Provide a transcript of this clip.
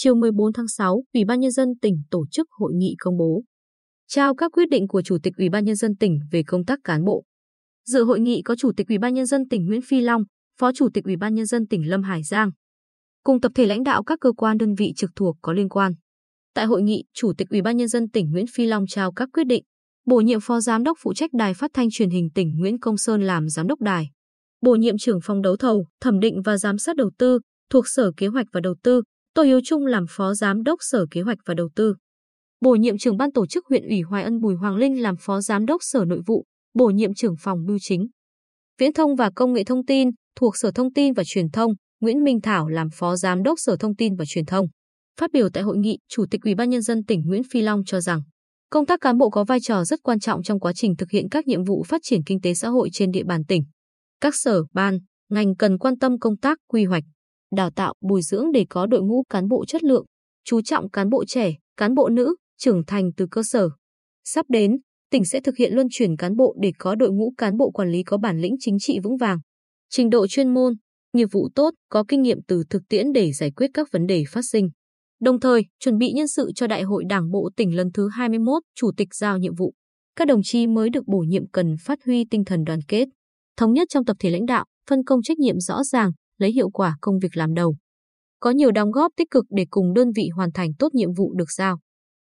Chiều 14 tháng 6, Ủy ban Nhân dân tỉnh tổ chức hội nghị công bố. Trao các quyết định của Chủ tịch Ủy ban Nhân dân tỉnh về công tác cán bộ. Dự hội nghị có Chủ tịch Ủy ban Nhân dân tỉnh Nguyễn Phi Long, Phó Chủ tịch Ủy ban Nhân dân tỉnh Lâm Hải Giang, cùng tập thể lãnh đạo các cơ quan đơn vị trực thuộc có liên quan. Tại hội nghị, Chủ tịch Ủy ban Nhân dân tỉnh Nguyễn Phi Long trao các quyết định bổ nhiệm Phó Giám đốc phụ trách Đài Phát thanh Truyền hình tỉnh Nguyễn Công Sơn làm Giám đốc đài, bổ nhiệm trưởng phòng đấu thầu, thẩm định và giám sát đầu tư thuộc Sở Kế hoạch và Đầu tư, Tô Hiếu Trung làm Phó Giám đốc Sở Kế hoạch và Đầu tư. Bổ nhiệm trưởng ban tổ chức huyện ủy Hoài Ân Bùi Hoàng Linh làm Phó Giám đốc Sở Nội vụ, bổ nhiệm trưởng phòng bưu chính. Viễn thông và công nghệ thông tin thuộc Sở Thông tin và Truyền thông, Nguyễn Minh Thảo làm Phó Giám đốc Sở Thông tin và Truyền thông. Phát biểu tại hội nghị, Chủ tịch Ủy ban nhân dân tỉnh Nguyễn Phi Long cho rằng, công tác cán bộ có vai trò rất quan trọng trong quá trình thực hiện các nhiệm vụ phát triển kinh tế xã hội trên địa bàn tỉnh. Các sở, ban, ngành cần quan tâm công tác quy hoạch, đào tạo, bồi dưỡng để có đội ngũ cán bộ chất lượng, chú trọng cán bộ trẻ, cán bộ nữ, trưởng thành từ cơ sở. Sắp đến, tỉnh sẽ thực hiện luân chuyển cán bộ để có đội ngũ cán bộ quản lý có bản lĩnh chính trị vững vàng, trình độ chuyên môn, nghiệp vụ tốt, có kinh nghiệm từ thực tiễn để giải quyết các vấn đề phát sinh. Đồng thời, chuẩn bị nhân sự cho Đại hội Đảng bộ tỉnh lần thứ 21, Chủ tịch giao nhiệm vụ. Các đồng chí mới được bổ nhiệm cần phát huy tinh thần đoàn kết, thống nhất trong tập thể lãnh đạo, phân công trách nhiệm rõ ràng, lấy hiệu quả công việc làm đầu. Có nhiều đóng góp tích cực để cùng đơn vị hoàn thành tốt nhiệm vụ được giao.